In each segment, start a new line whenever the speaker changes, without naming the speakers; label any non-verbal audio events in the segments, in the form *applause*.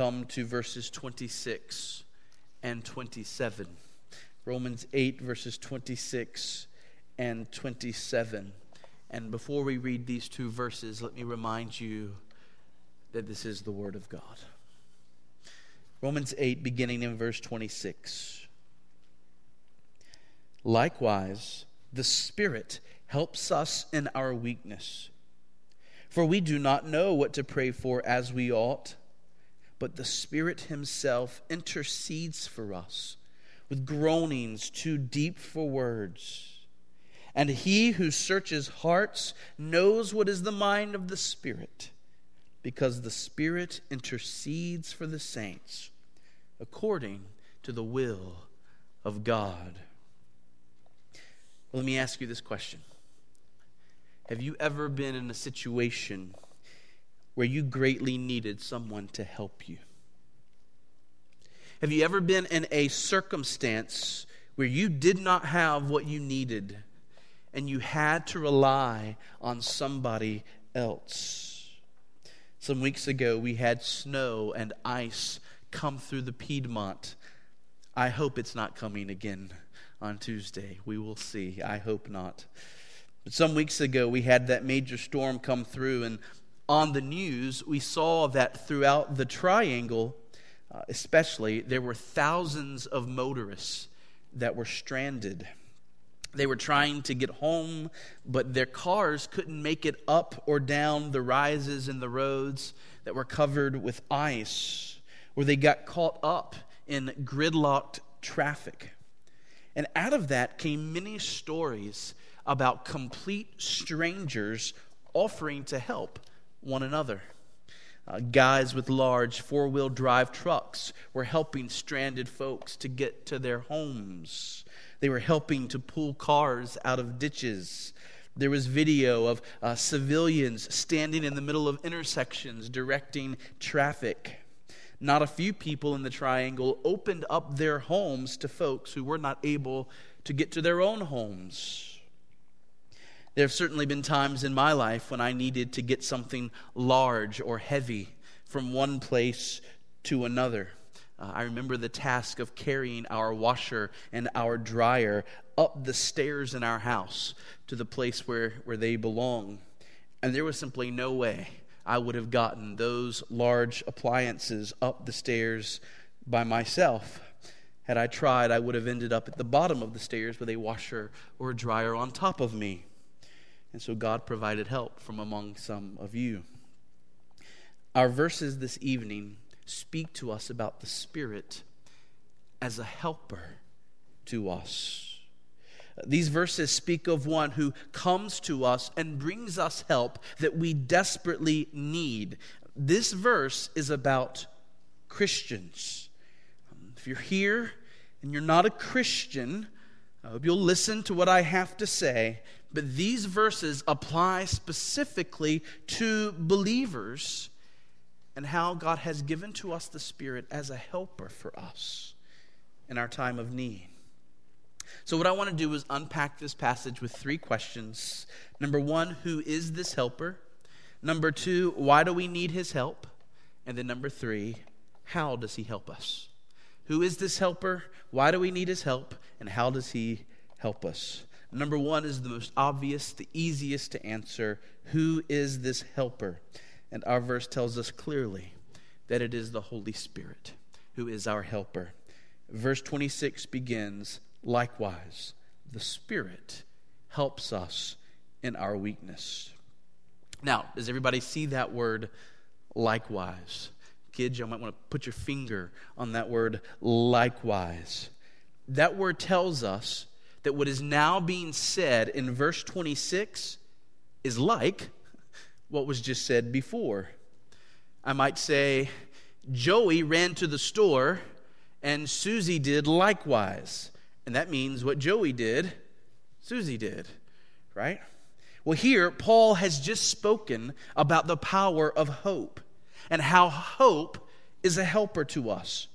come to verses 26 and 27. Romans 8, verses 26 and 27. And before we read these two verses, let me remind you that this is the Word of God. Romans 8, beginning in verse 26. Likewise, the Spirit helps us in our weakness. For we do not know what to pray for as we ought but the Spirit Himself intercedes for us with groanings too deep for words. And He who searches hearts knows what is the mind of the Spirit, because the Spirit intercedes for the saints according to the will of God. Let me ask you this question Have you ever been in a situation? Where you greatly needed someone to help you? Have you ever been in a circumstance where you did not have what you needed and you had to rely on somebody else? Some weeks ago, we had snow and ice come through the Piedmont. I hope it's not coming again on Tuesday. We will see. I hope not. But some weeks ago, we had that major storm come through, and on the news, we saw that throughout the triangle, uh, especially, there were thousands of motorists that were stranded. They were trying to get home, but their cars couldn't make it up or down the rises in the roads that were covered with ice, or they got caught up in gridlocked traffic. And out of that came many stories about complete strangers offering to help one another. Uh, guys with large four wheel drive trucks were helping stranded folks to get to their homes. They were helping to pull cars out of ditches. There was video of uh, civilians standing in the middle of intersections directing traffic. Not a few people in the triangle opened up their homes to folks who were not able to get to their own homes. There have certainly been times in my life when I needed to get something large or heavy from one place to another. Uh, I remember the task of carrying our washer and our dryer up the stairs in our house to the place where, where they belong. And there was simply no way I would have gotten those large appliances up the stairs by myself. Had I tried, I would have ended up at the bottom of the stairs with a washer or a dryer on top of me. And so God provided help from among some of you. Our verses this evening speak to us about the Spirit as a helper to us. These verses speak of one who comes to us and brings us help that we desperately need. This verse is about Christians. If you're here and you're not a Christian, I hope you'll listen to what I have to say but these verses apply specifically to believers and how God has given to us the Spirit as a helper for us in our time of need. So, what I want to do is unpack this passage with three questions. Number one, who is this helper? Number two, why do we need his help? And then number three, how does he help us? Who is this helper? Why do we need his help? And how does he help us? Number one is the most obvious, the easiest to answer. Who is this helper? And our verse tells us clearly that it is the Holy Spirit who is our helper. Verse 26 begins likewise, the Spirit helps us in our weakness. Now, does everybody see that word likewise? Kids, you might want to put your finger on that word likewise. That word tells us that what is now being said in verse 26 is like what was just said before. I might say, Joey ran to the store and Susie did likewise. And that means what Joey did, Susie did, right? Well, here, Paul has just spoken about the power of hope and how hope is a helper to us.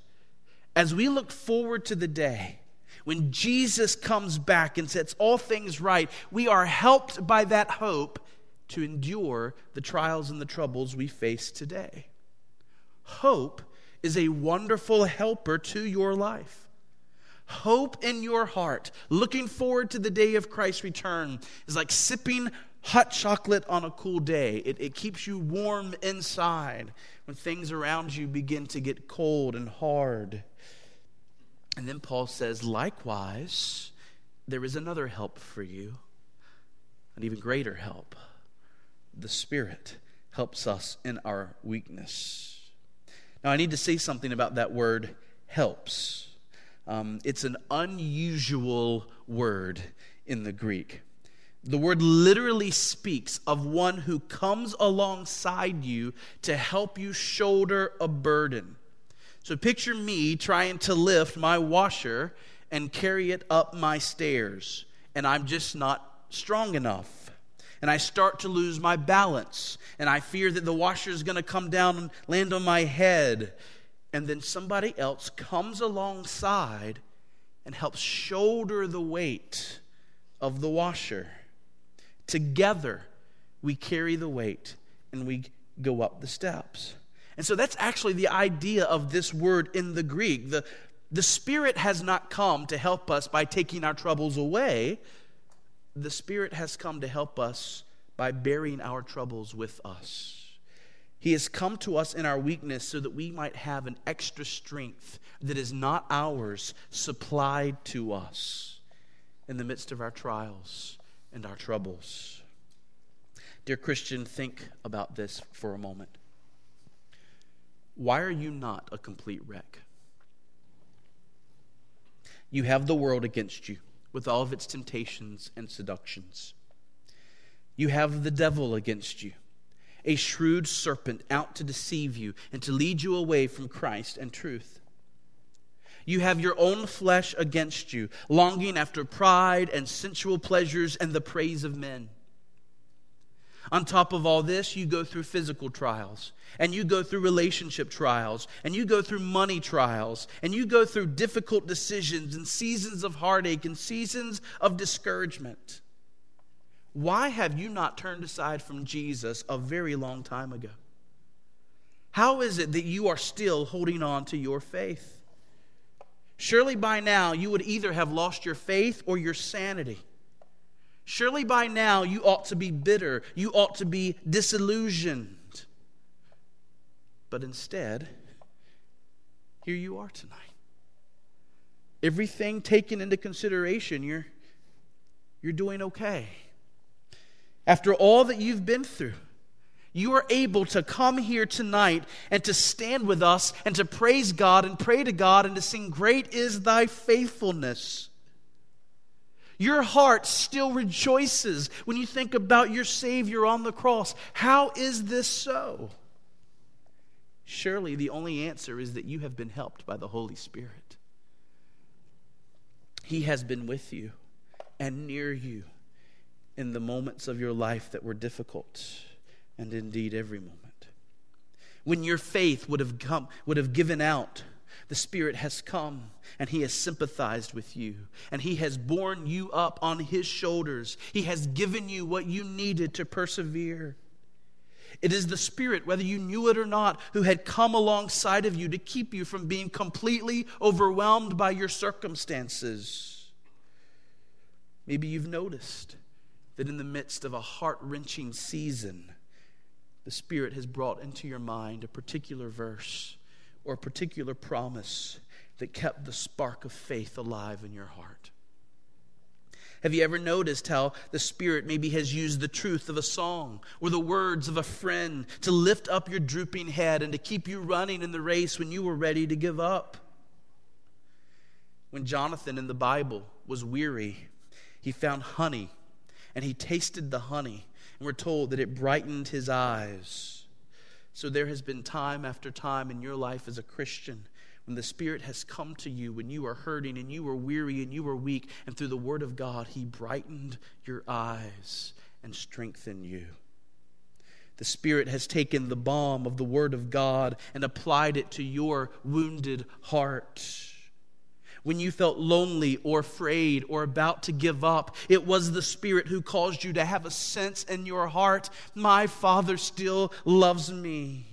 As we look forward to the day when Jesus comes back and sets all things right, we are helped by that hope to endure the trials and the troubles we face today. Hope is a wonderful helper to your life. Hope in your heart, looking forward to the day of Christ's return, is like sipping hot chocolate on a cool day. It, it keeps you warm inside when things around you begin to get cold and hard. And then Paul says, likewise, there is another help for you, an even greater help. The Spirit helps us in our weakness. Now, I need to say something about that word helps. Um, it's an unusual word in the Greek. The word literally speaks of one who comes alongside you to help you shoulder a burden. So picture me trying to lift my washer and carry it up my stairs, and I'm just not strong enough. And I start to lose my balance, and I fear that the washer is going to come down and land on my head. And then somebody else comes alongside and helps shoulder the weight of the washer. Together, we carry the weight and we go up the steps. And so that's actually the idea of this word in the Greek. The, the Spirit has not come to help us by taking our troubles away. The Spirit has come to help us by bearing our troubles with us. He has come to us in our weakness so that we might have an extra strength that is not ours supplied to us in the midst of our trials and our troubles. Dear Christian, think about this for a moment. Why are you not a complete wreck? You have the world against you with all of its temptations and seductions. You have the devil against you, a shrewd serpent out to deceive you and to lead you away from Christ and truth. You have your own flesh against you, longing after pride and sensual pleasures and the praise of men. On top of all this, you go through physical trials, and you go through relationship trials, and you go through money trials, and you go through difficult decisions and seasons of heartache and seasons of discouragement. Why have you not turned aside from Jesus a very long time ago? How is it that you are still holding on to your faith? Surely by now you would either have lost your faith or your sanity. Surely by now you ought to be bitter. You ought to be disillusioned. But instead, here you are tonight. Everything taken into consideration, you're, you're doing okay. After all that you've been through, you are able to come here tonight and to stand with us and to praise God and pray to God and to sing, Great is thy faithfulness. Your heart still rejoices when you think about your Savior on the cross. How is this so? Surely the only answer is that you have been helped by the Holy Spirit. He has been with you and near you in the moments of your life that were difficult and indeed every moment. When your faith would have, come, would have given out, the Spirit has come and He has sympathized with you and He has borne you up on His shoulders. He has given you what you needed to persevere. It is the Spirit, whether you knew it or not, who had come alongside of you to keep you from being completely overwhelmed by your circumstances. Maybe you've noticed that in the midst of a heart wrenching season, the Spirit has brought into your mind a particular verse or a particular promise that kept the spark of faith alive in your heart. Have you ever noticed how the Spirit maybe has used the truth of a song or the words of a friend to lift up your drooping head and to keep you running in the race when you were ready to give up? When Jonathan in the Bible was weary, he found honey and he tasted the honey and we're told that it brightened his eyes. So there has been time after time in your life as a Christian when the Spirit has come to you, when you are hurting and you were weary and you were weak, and through the Word of God, He brightened your eyes and strengthened you. The Spirit has taken the balm of the Word of God and applied it to your wounded heart when you felt lonely or afraid or about to give up. It was the Spirit who caused you to have a sense in your heart my Father still loves me.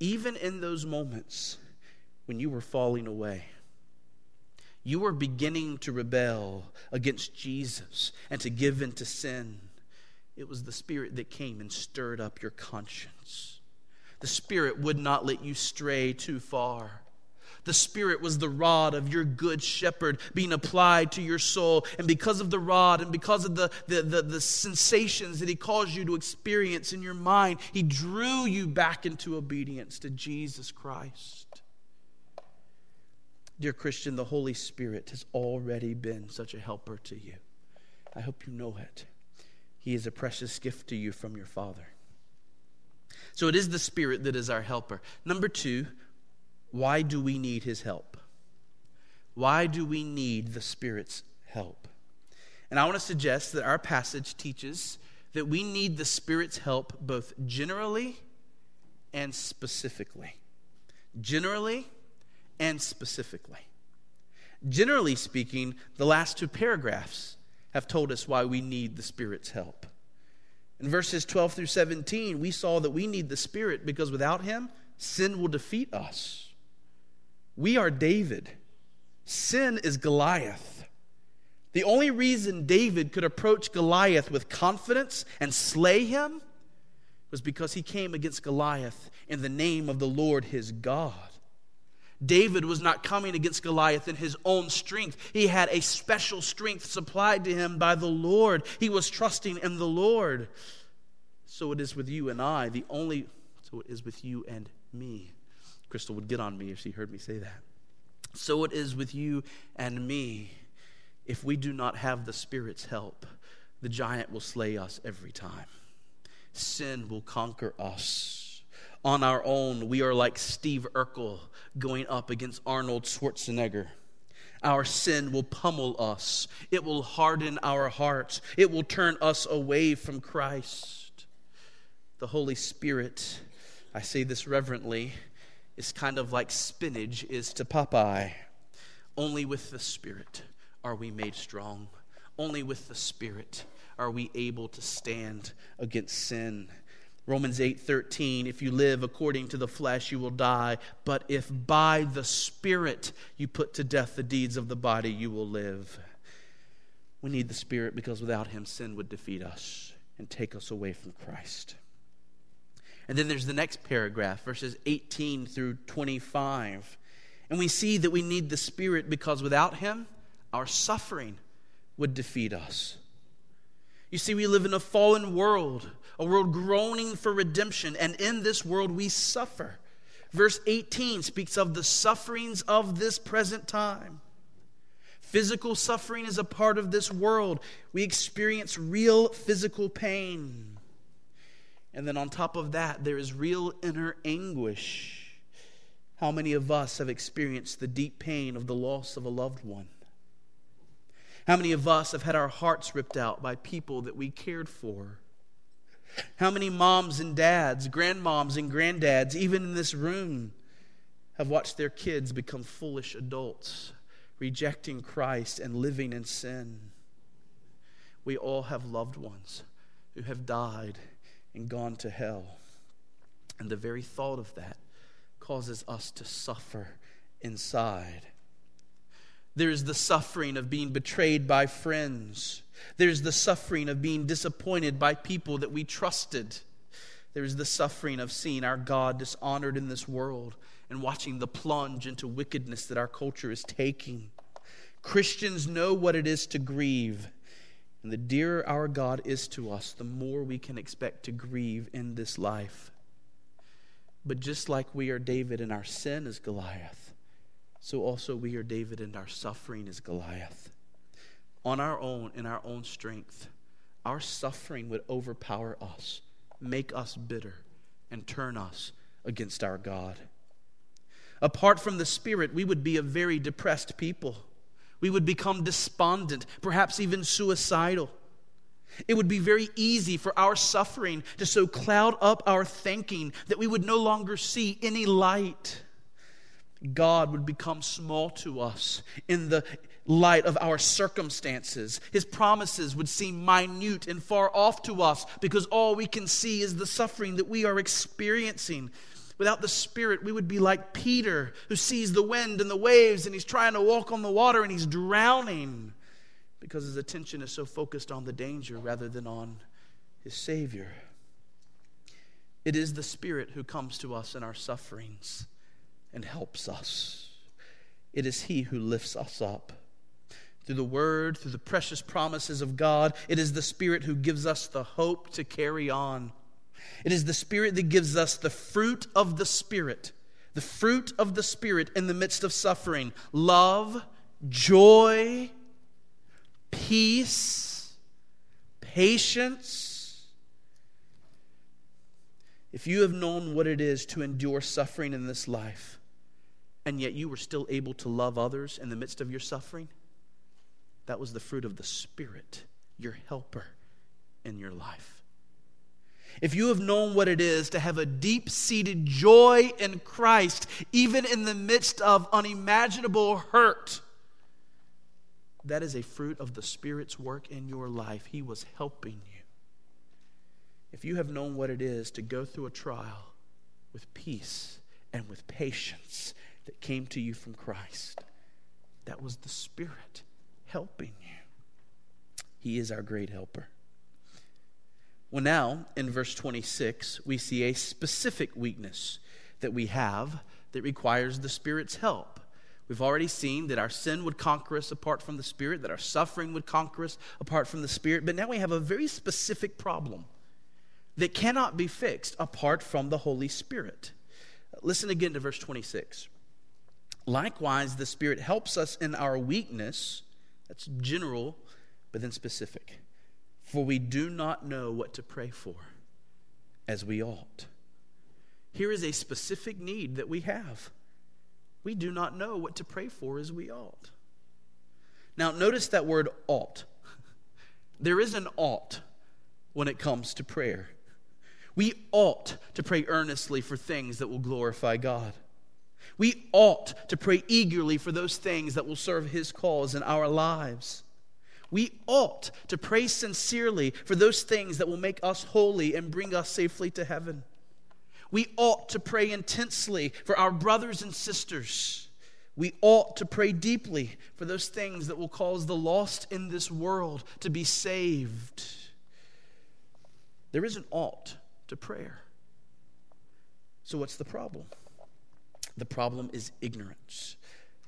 even in those moments when you were falling away, you were beginning to rebel against Jesus and to give in to sin. It was the Spirit that came and stirred up your conscience. The Spirit would not let you stray too far. The Spirit was the rod of your good shepherd being applied to your soul. And because of the rod and because of the, the, the, the, sensations that He caused you to experience in your mind, He drew you back into obedience to Jesus Christ. Dear Christian, the Holy Spirit has already been such a helper to you. I hope you know it. He is a precious gift to you from your Father. So it is the Spirit that is our helper. Number two, why do we need his help? Why do we need the Spirit's help? And I want to suggest that our passage teaches that we need the Spirit's help both generally and specifically. Generally and specifically. Generally speaking, the last two paragraphs have told us why we need the Spirit's help. In verses 12 through 17, we saw that we need the Spirit because without Him, sin will defeat us. We are David. Sin is Goliath. The only reason David could approach Goliath with confidence and slay him was because he came against Goliath in the name of the Lord his God. David was not coming against Goliath in his own strength. He had a special strength supplied to him by the Lord. He was trusting in the Lord. So it is with you and I, the only, so it is with you and me. Crystal would get on me if she heard me say that. So it is with you and me. If we do not have the Spirit's help, the giant will slay us every time. Sin will conquer us. On our own, we are like Steve Urkel going up against Arnold Schwarzenegger. Our sin will pummel us. It will harden our hearts. It will turn us away from Christ. The Holy Spirit, I say this reverently, is kind of like spinach is to Popeye. Only with the Spirit are we made strong. Only with the Spirit are we able to stand against sin. Romans 8:13 If you live according to the flesh you will die but if by the spirit you put to death the deeds of the body you will live. We need the spirit because without him sin would defeat us and take us away from Christ. And then there's the next paragraph, verses 18 through 25. And we see that we need the Spirit because without Him, our suffering would defeat us. You see, we live in a fallen world, a world groaning for redemption, and in this world we suffer. Verse 18 speaks of the sufferings of this present time. Physical suffering is a part of this world. We experience real physical pain. And then on top of that, there is real inner anguish. How many of us have experienced the deep pain of the loss of a loved one? How many of us have had our hearts ripped out by people that we cared for? How many moms and dads, grandmoms and granddads, even in this room, have watched their kids become foolish adults, rejecting Christ and living in sin? We all have loved ones who have died and gone to hell. And the very thought of that causes us to suffer inside. There's the suffering of being betrayed by friends. There's the suffering of being disappointed by people that we trusted. There's the suffering of seeing our God dishonored in this world and watching the plunge into wickedness that our culture is taking. Christians know what it is to grieve. And the dearer our God is to us, the more we can expect to grieve in this life. But just like we are David and our sin is Goliath, so also we are David and our suffering is Goliath. On our own, in our own strength, our suffering would overpower us, make us bitter, and turn us against our God. Apart from the Spirit, we would be a very depressed people. We would become despondent, perhaps even suicidal. It would be very easy for our suffering to so cloud up our thinking that we would no longer see any light. God would become small to us in the light of our circumstances. His promises would seem minute and far off to us because all we can see is the suffering that we are experiencing. Without the Spirit, we would be like Peter, who sees the wind and the waves and he's trying to walk on the water and he's drowning because his attention is so focused on the danger rather than on his Savior. It is the Spirit who comes to us in our sufferings and helps us. It is He who lifts us up. Through the Word, through the precious promises of God, it is the Spirit who gives us the hope to carry on. It is the Spirit that gives us the fruit of the Spirit, the fruit of the Spirit in the midst of suffering love, joy, peace, patience if you have known what it is to endure suffering in this life, and yet you were still able to love others in the midst of your suffering, that was the fruit of the Spirit, your helper in your life. If you have known what it is to have a deep seated joy in Christ, even in the midst of unimaginable hurt, that is a fruit of the Spirit's work in your life. He was helping you if you have known what it is to go through a trial with peace and with patience that came to you from Christ, that was the Spirit helping you. He is our great helper. Well, now in verse 26, we see a specific weakness that we have that requires the Spirit's help. We've already seen that our sin would conquer us apart from the Spirit, that our suffering would conquer us apart from the Spirit, but now we have a very specific problem that cannot be fixed apart from the Holy Spirit. Listen again to verse 26. Likewise, the Spirit helps us in our weakness. That's general, but then specific. For we do not know what to pray for as we ought. Here is a specific need that we have. We do not know what to pray for as we ought. Now, notice that word ought. There is an ought when it comes to prayer. We ought to pray earnestly for things that will glorify God. We ought to pray eagerly for those things that will serve His cause in our lives. We ought to pray sincerely for those things that will make us holy and bring us safely to heaven. We ought to pray intensely for our brothers and sisters. We ought to pray deeply for those things that will cause the lost in this world to be saved. There is an ought to prayer. So, what's the problem? The problem is ignorance.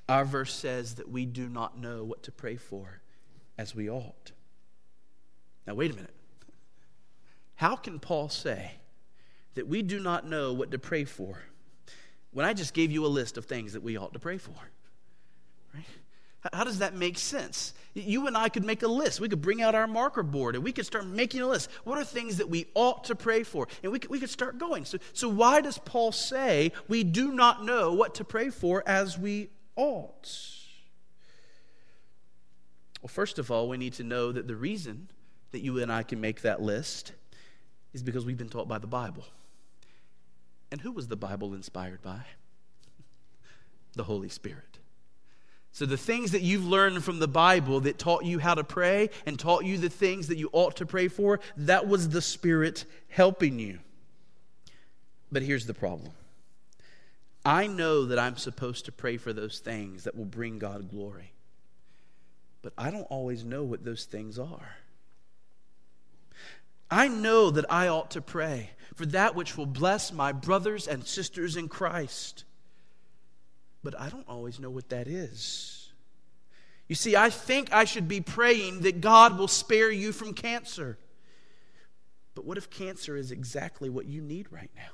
Our verse says that we do not know what to pray for as we ought. Now, wait a minute. How can Paul say that we do not know what to pray for when I just gave you a list of things that we ought to pray for? Right? How does that make sense? You and I could make a list. We could bring out our marker board and we could start making a list. What are things that we ought to pray for? And we could, we could start going. So, so, why does Paul say we do not know what to pray for as we ought? Well, first of all, we need to know that the reason that you and I can make that list is because we've been taught by the Bible. And who was the Bible inspired by? The Holy Spirit. So, the things that you've learned from the Bible that taught you how to pray and taught you the things that you ought to pray for, that was the Spirit helping you. But here's the problem I know that I'm supposed to pray for those things that will bring God glory, but I don't always know what those things are. I know that I ought to pray for that which will bless my brothers and sisters in Christ but I don't always know what that is. You see, I think I should be praying that God will spare you from cancer. But what if cancer is exactly what you need right now?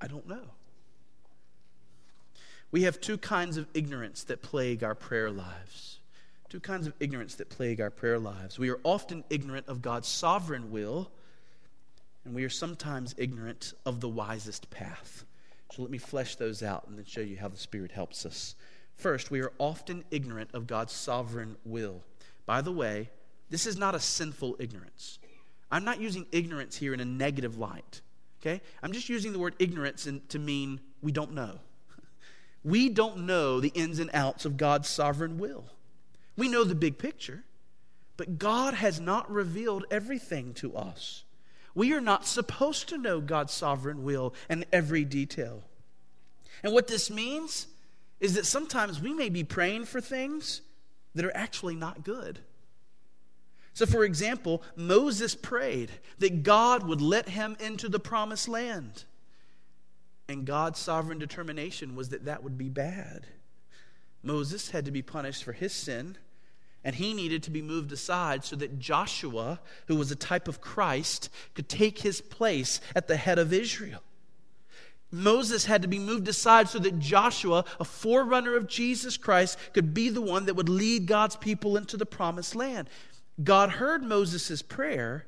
I don't know. We have two kinds of ignorance that plague our prayer lives. Two kinds of ignorance that plague our prayer lives. We are often ignorant of God's sovereign will, and we are sometimes ignorant of the wisest path. So let me flesh those out and then show you how the Spirit helps us. First, we are often ignorant of God's sovereign will. By the way, this is not a sinful ignorance. I'm not using ignorance here in a negative light. Okay? I'm just using the word ignorance in, to mean we don't know. We don't know the ins and outs of God's sovereign will. We know the big picture, but God has not revealed everything to us. We are not supposed to know God's sovereign will and every detail. And what this means is that sometimes we may be praying for things that are actually not good. So, for example, Moses prayed that God would let him into the promised land. And God's sovereign determination was that that would be bad. Moses had to be punished for his sin, and he needed to be moved aside so that Joshua, who was a type of Christ, could take his place at the head of Israel. Moses had to be moved aside so that Joshua, a forerunner of Jesus Christ, could be the one that would lead God's people into the promised land. God heard Moses' prayer,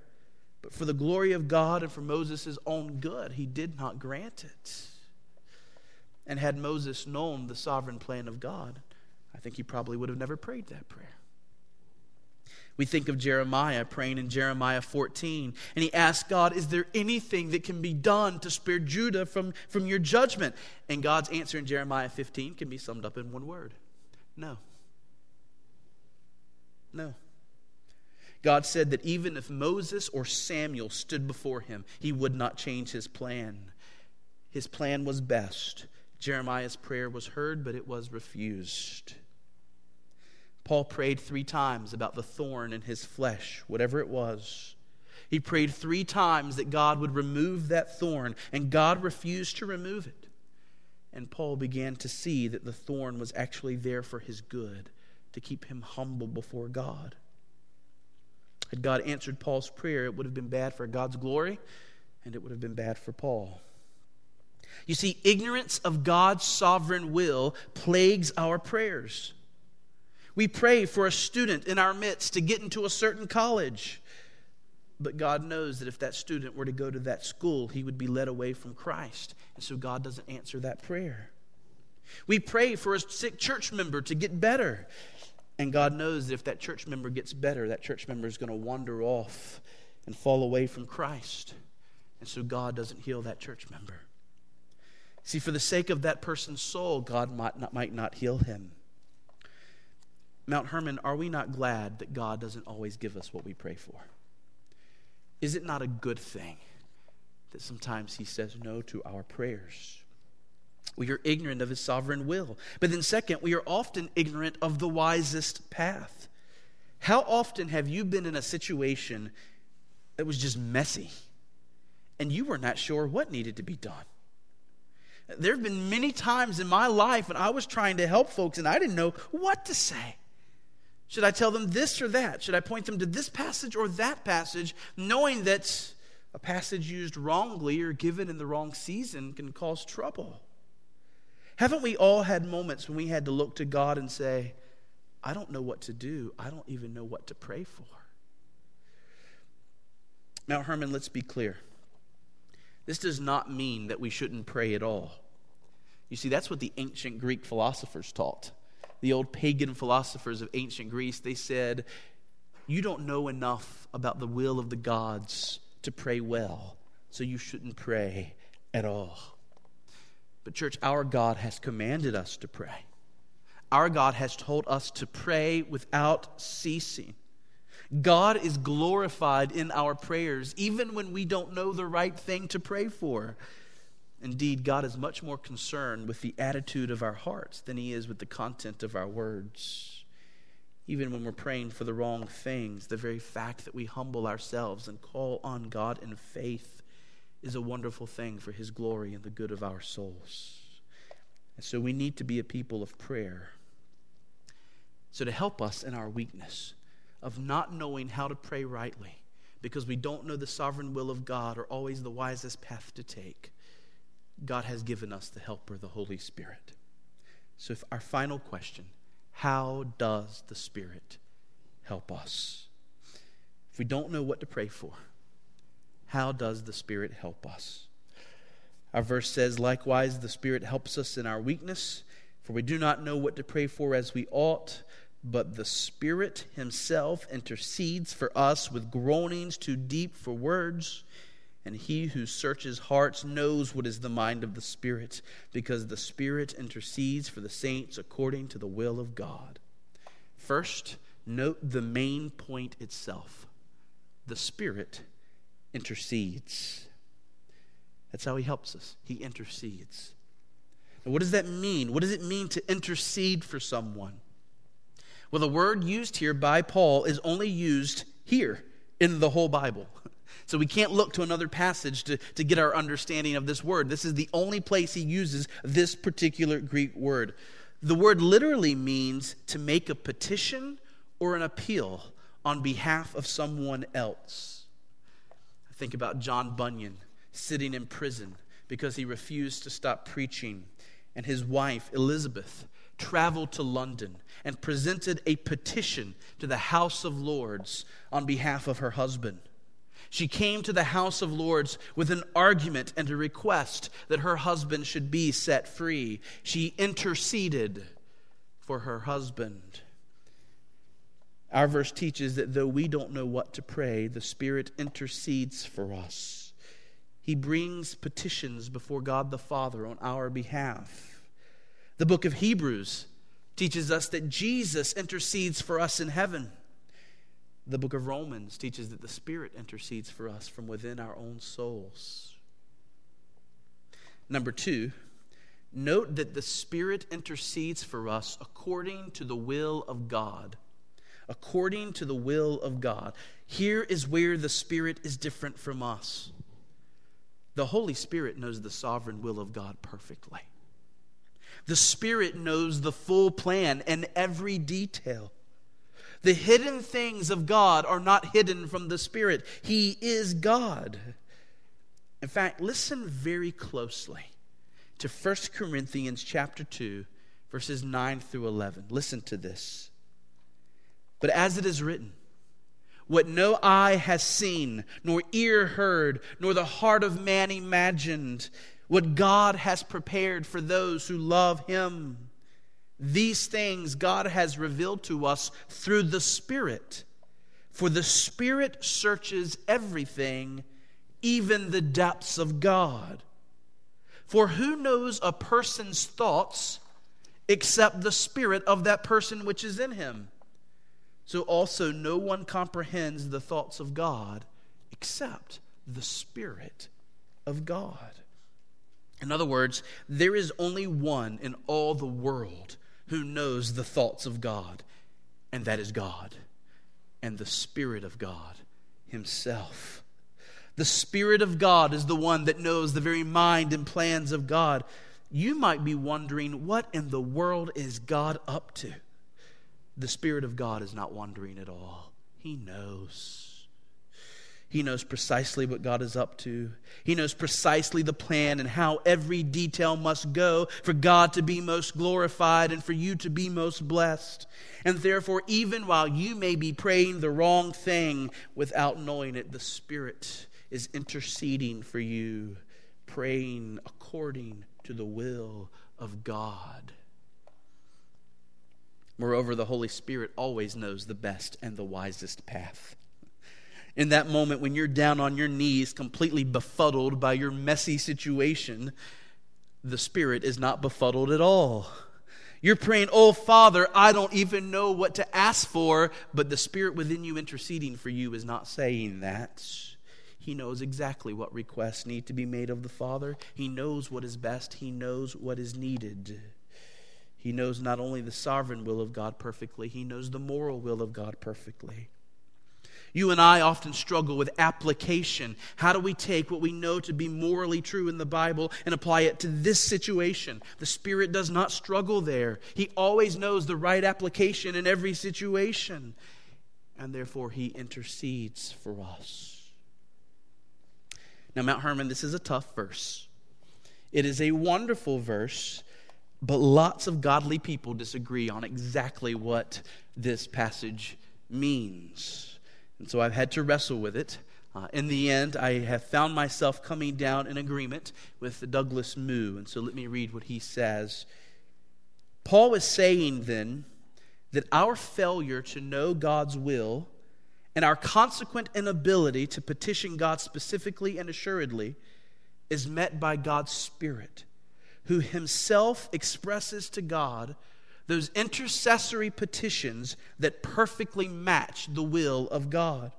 but for the glory of God and for Moses' own good, he did not grant it. And had Moses known the sovereign plan of God, I think he probably would have never prayed that prayer. We think of Jeremiah praying in Jeremiah 14, and he asked God, Is there anything that can be done to spare Judah from, from your judgment? And God's answer in Jeremiah 15 can be summed up in one word no. No. God said that even if Moses or Samuel stood before him, he would not change his plan. His plan was best. Jeremiah's prayer was heard, but it was refused. Paul prayed three times about the thorn in his flesh, whatever it was. He prayed three times that God would remove that thorn, and God refused to remove it. And Paul began to see that the thorn was actually there for his good, to keep him humble before God. Had God answered Paul's prayer, it would have been bad for God's glory, and it would have been bad for Paul. You see, ignorance of God's sovereign will plagues our prayers. We pray for a student in our midst to get into a certain college. But God knows that if that student were to go to that school, he would be led away from Christ. And so God doesn't answer that prayer. We pray for a sick church member to get better. And God knows that if that church member gets better, that church member is going to wander off and fall away from Christ. And so God doesn't heal that church member. See, for the sake of that person's soul, God might not, might not heal him. Mount Hermon, are we not glad that God doesn't always give us what we pray for? Is it not a good thing that sometimes He says no to our prayers? We are ignorant of his sovereign will. But then, second, we are often ignorant of the wisest path. How often have you been in a situation that was just messy and you were not sure what needed to be done? There have been many times in my life when I was trying to help folks and I didn't know what to say. Should I tell them this or that? Should I point them to this passage or that passage, knowing that a passage used wrongly or given in the wrong season can cause trouble? Haven't we all had moments when we had to look to God and say, I don't know what to do. I don't even know what to pray for. Mount Hermon, let's be clear. This does not mean that we shouldn't pray at all. You see, that's what the ancient Greek philosophers taught. The old pagan philosophers of ancient Greece, they said, You don't know enough about the will of the gods to pray well, so you shouldn't pray at all. But, church, our God has commanded us to pray. Our God has told us to pray without ceasing. God is glorified in our prayers, even when we don't know the right thing to pray for. Indeed, God is much more concerned with the attitude of our hearts than He is with the content of our words. Even when we're praying for the wrong things, the very fact that we humble ourselves and call on God in faith is a wonderful thing for His glory and the good of our souls. And so we need to be a people of prayer. So, to help us in our weakness of not knowing how to pray rightly, because we don't know the sovereign will of God or always the wisest path to take, God has given us the helper, the Holy Spirit. So, if our final question how does the Spirit help us? If we don't know what to pray for, how does the Spirit help us? Our verse says, Likewise, the Spirit helps us in our weakness, for we do not know what to pray for as we ought, but the Spirit Himself intercedes for us with groanings too deep for words. And he who searches hearts knows what is the mind of the Spirit, because the Spirit intercedes for the saints according to the will of God. First, note the main point itself the Spirit intercedes. That's how he helps us. He intercedes. Now, what does that mean? What does it mean to intercede for someone? Well, the word used here by Paul is only used here in the whole Bible. *laughs* So we can't look to another passage to, to get our understanding of this word. This is the only place he uses this particular Greek word. The word literally means to make a petition or an appeal on behalf of someone else. I think about John Bunyan sitting in prison because he refused to stop preaching, and his wife, Elizabeth, traveled to London and presented a petition to the House of Lords on behalf of her husband. She came to the House of Lords with an argument and a request that her husband should be set free. She interceded for her husband. Our verse teaches that though we don't know what to pray, the Spirit intercedes for us. He brings petitions before God the Father on our behalf. The book of Hebrews teaches us that Jesus intercedes for us in heaven. The book of Romans teaches that the Spirit intercedes for us from within our own souls. Number two, note that the Spirit intercedes for us according to the will of God. According to the will of God. Here is where the Spirit is different from us. The Holy Spirit knows the sovereign will of God perfectly. The Spirit knows the full plan and every detail. The hidden things of God are not hidden from the Spirit. He is God. In fact, listen very closely to 1 Corinthians chapter 2, verses 9 through 11. Listen to this. But as it is written, what no eye has seen, nor ear heard, nor the heart of man imagined, what God has prepared for those who love Him. These things God has revealed to us through the Spirit. For the Spirit searches everything, even the depths of God. For who knows a person's thoughts except the Spirit of that person which is in him? So also no one comprehends the thoughts of God except the Spirit of God. In other words, there is only one in all the world who knows the thoughts of God, and that is God and the Spirit of God Himself. The Spirit of God is the one that knows the very mind and plans of God. You might be wondering, what in the world is God up to? The Spirit of God is not wondering at all, He knows. He knows precisely what God is up to. He knows precisely the plan and how every detail must go for God to be most glorified and for you to be most blessed. And therefore, even while you may be praying the wrong thing without knowing it, the Spirit is interceding for you, praying according to the will of God. Moreover, the Holy Spirit always knows the best and the wisest path in that moment when you're down on your knees, completely befuddled by your messy situation, the Spirit is not befuddled at all. You're praying, Oh, Father, I don't even know what to ask for, but the Spirit within you interceding for you is not saying that. He knows exactly what requests need to be made of the Father. He knows what is best, He knows what is needed. He knows not only the sovereign will of God perfectly, He knows the moral will of God perfectly. You and I often struggle with application. How do we take what we know to be morally true in the Bible and apply it to this situation? The Spirit does not struggle there. He always knows the right application in every situation, and therefore He intercedes for us. Now, Mount Hermon, this is a tough verse. It is a wonderful verse, but lots of godly people disagree on exactly what this passage means. And so I've had to wrestle with it. Uh, in the end, I have found myself coming down in agreement with Douglas Moo. And so let me read what he says. Paul is saying then that our failure to know God's will and our consequent inability to petition God specifically and assuredly is met by God's Spirit, who himself expresses to God those intercessory petitions that perfectly match the will of God.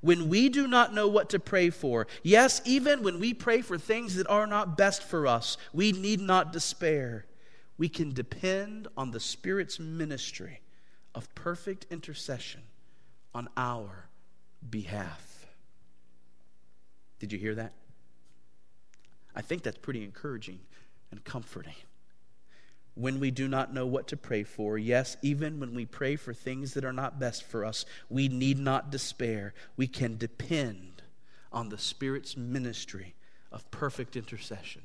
when we do not know what to pray for, yes, even when we pray for things that are not best for us, we need not despair. We can depend on the Spirit's ministry of perfect intercession on our behalf. Did you hear that? I think that's pretty encouraging and comforting when we do not know what to pray for. Yes, even when we pray for things that are not best for us, we need not despair. We can depend on the Spirit's ministry of perfect intercession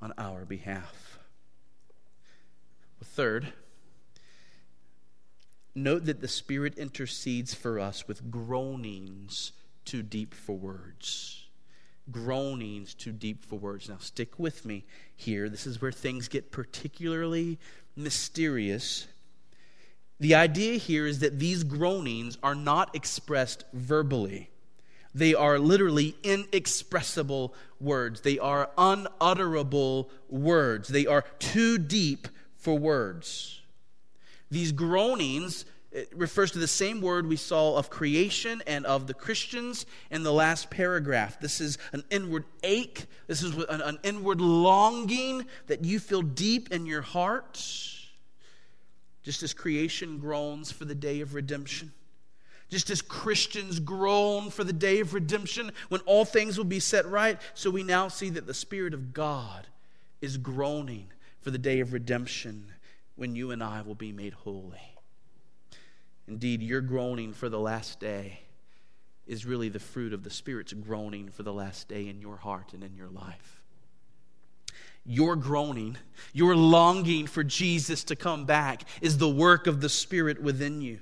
on our behalf. Third, note that the Spirit intercedes for us with groanings too deep for words groanings too deep for words. Now, stick with me here. This is where things get particularly mysterious. The idea here is that these groanings are not expressed verbally. They are literally inexpressible words. They are unutterable words. They are too deep for words. These groanings it refers to the same word we saw of creation and of the Christians in the last paragraph. This is an inward ache. This is an, an inward longing that you feel deep in your heart. Just as creation groans for the day of redemption. Just as Christians groan for the day of redemption when all things will be set right, so we now see that the Spirit of God is groaning for the day of redemption when you and I will be made holy. Indeed, your groaning for the last day is really the fruit of the Spirit's groaning for the last day in your heart and in your life. Your groaning, your longing for Jesus to come back is the work of the Spirit within you.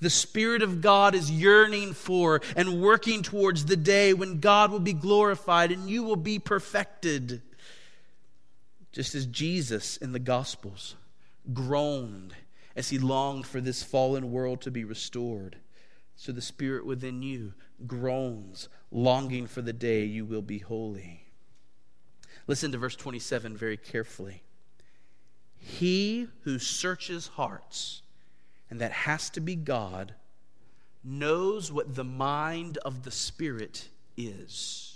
The Spirit of God is yearning for and working towards the day when God will be glorified and you will be perfected. Just as Jesus in the Gospels groaned as he longed for this fallen world to be restored. So the Spirit within you groans, longing for the day you will be holy. Listen to verse 27 very carefully. He who searches hearts, and that has to be God, knows what the mind of the Spirit is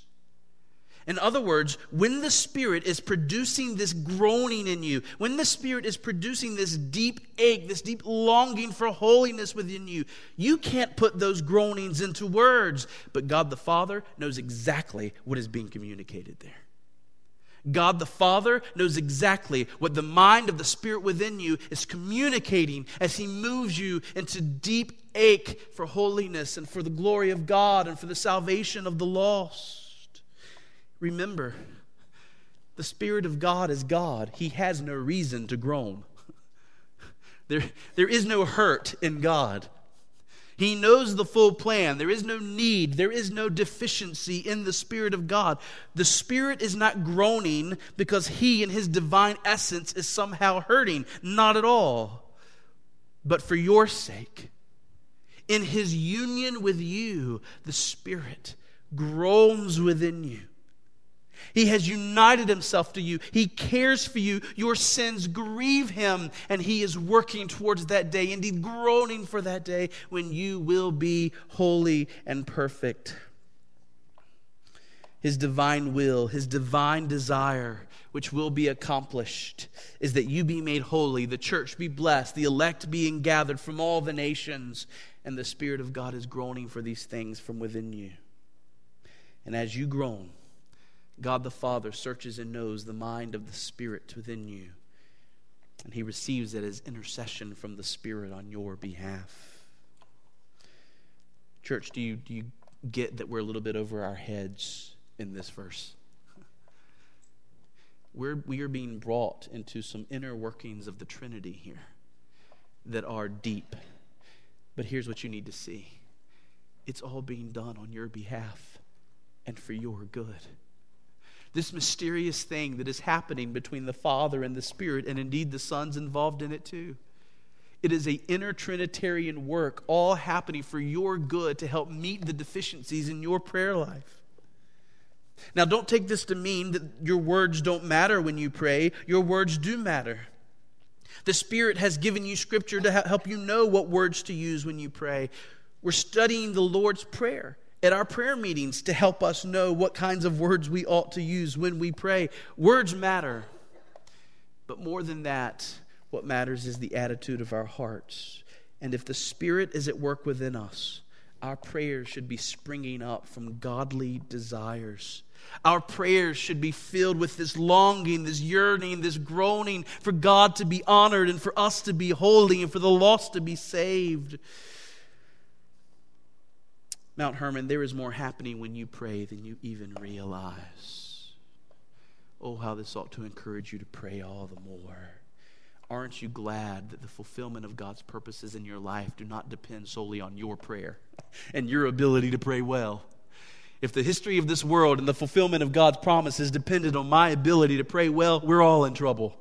in other words, when the Spirit is producing this groaning in you, when the Spirit is producing this deep ache, this deep longing for holiness within you, you can't put those groanings into words. But God the Father knows exactly what is being communicated there. God the Father knows exactly what the mind of the Spirit within you is communicating as He moves you into deep ache for holiness and for the glory of God and for the salvation of the lost. Remember, the Spirit of God is God. He has no reason to groan. *laughs* There, there is no hurt in God. He knows the full plan. There is no need. There is no deficiency in the Spirit of God. The Spirit is not groaning because He, in His divine essence, is somehow hurting. Not at all. But for your sake, in His union with you, the Spirit groans within you he has united himself to you. He cares for you. Your sins grieve him, and he is working towards that day, indeed, groaning for that day when you will be holy and perfect. His divine will, his divine desire, which will be accomplished, is that you be made holy, the church be blessed, the elect being gathered from all the nations, and the Spirit of God is groaning for these things from within you. And as you groan, God the Father searches and knows the mind of the Spirit within you. And he receives it as intercession from the Spirit on your behalf. Church, do you, do you get that we're a little bit over our heads in this verse? We're, we are being brought into some inner workings of the Trinity here that are deep. But here's what you need to see it's all being done on your behalf and for your good this mysterious thing that is happening between the Father and the Spirit, and indeed the Son's involved in it too. It is a inner Trinitarian work, all happening for your good to help meet the deficiencies in your prayer life. Now, don't take this to mean that your words don't matter when you pray. Your words do matter. The Spirit has given you scripture to help you know what words to use when you pray. We're studying the Lord's Prayer. At our prayer meetings to help us know what kinds of words we ought to use when we pray. Words matter. But more than that, what matters is the attitude of our hearts. And if the Spirit is at work within us, our prayers should be springing up from godly desires. Our prayers should be filled with this longing, this yearning, this groaning for God to be honored and for us to be holy and for the lost to be saved. Mount Hermon, there is more happening when you pray than you even realize. Oh, how this ought to encourage you to pray all the more. Aren't you glad that the fulfillment of God's purposes in your life do not depend solely on your prayer and your ability to pray well? If the history of this world and the fulfillment of God's promises depended on my ability to pray well, we're all in trouble.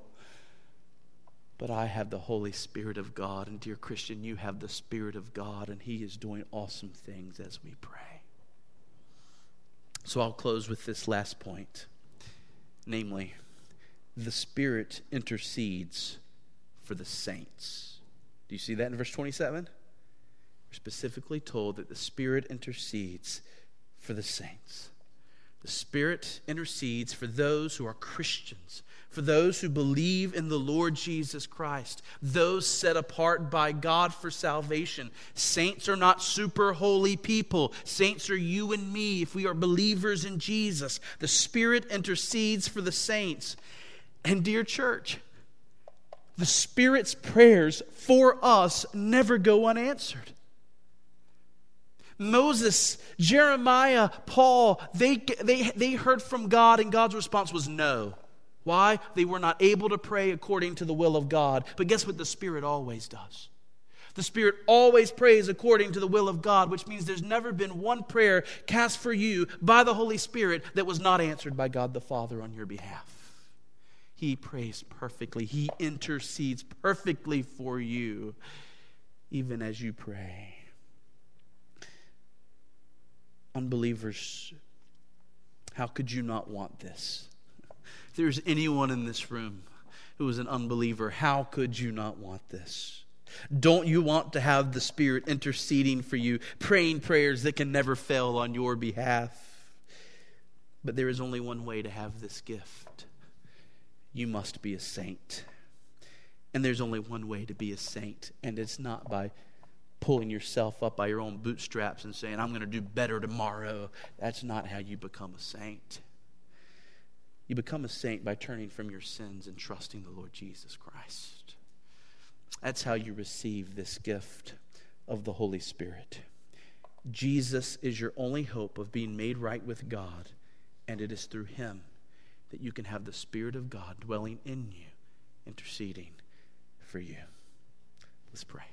But I have the Holy Spirit of God, and dear Christian, you have the Spirit of God, and He is doing awesome things as we pray. So I'll close with this last point namely, the Spirit intercedes for the saints. Do you see that in verse 27? We're specifically told that the Spirit intercedes for the saints. The Spirit intercedes for those who are Christians, for those who believe in the Lord Jesus Christ, those set apart by God for salvation. Saints are not super holy people. Saints are you and me if we are believers in Jesus. The Spirit intercedes for the saints. And, dear church, the Spirit's prayers for us never go unanswered. Moses, Jeremiah, Paul, they, they, they heard from God, and God's response was no. Why? They were not able to pray according to the will of God. But guess what the Spirit always does? The Spirit always prays according to the will of God, which means there's never been one prayer cast for you by the Holy Spirit that was not answered by God the Father on your behalf. He prays perfectly, He intercedes perfectly for you, even as you pray. Unbelievers, how could you not want this? If there's anyone in this room who is an unbeliever, how could you not want this? Don't you want to have the Spirit interceding for you, praying prayers that can never fail on your behalf? But there is only one way to have this gift you must be a saint. And there's only one way to be a saint, and it's not by pulling yourself up by your own bootstraps and saying, I'm going to do better tomorrow. That's not how you become a saint. You become a saint by turning from your sins and trusting the Lord Jesus Christ. That's how you receive this gift of the Holy Spirit. Jesus is your only hope of being made right with God, and it is through Him that you can have the Spirit of God dwelling in you, interceding for you. Let's pray.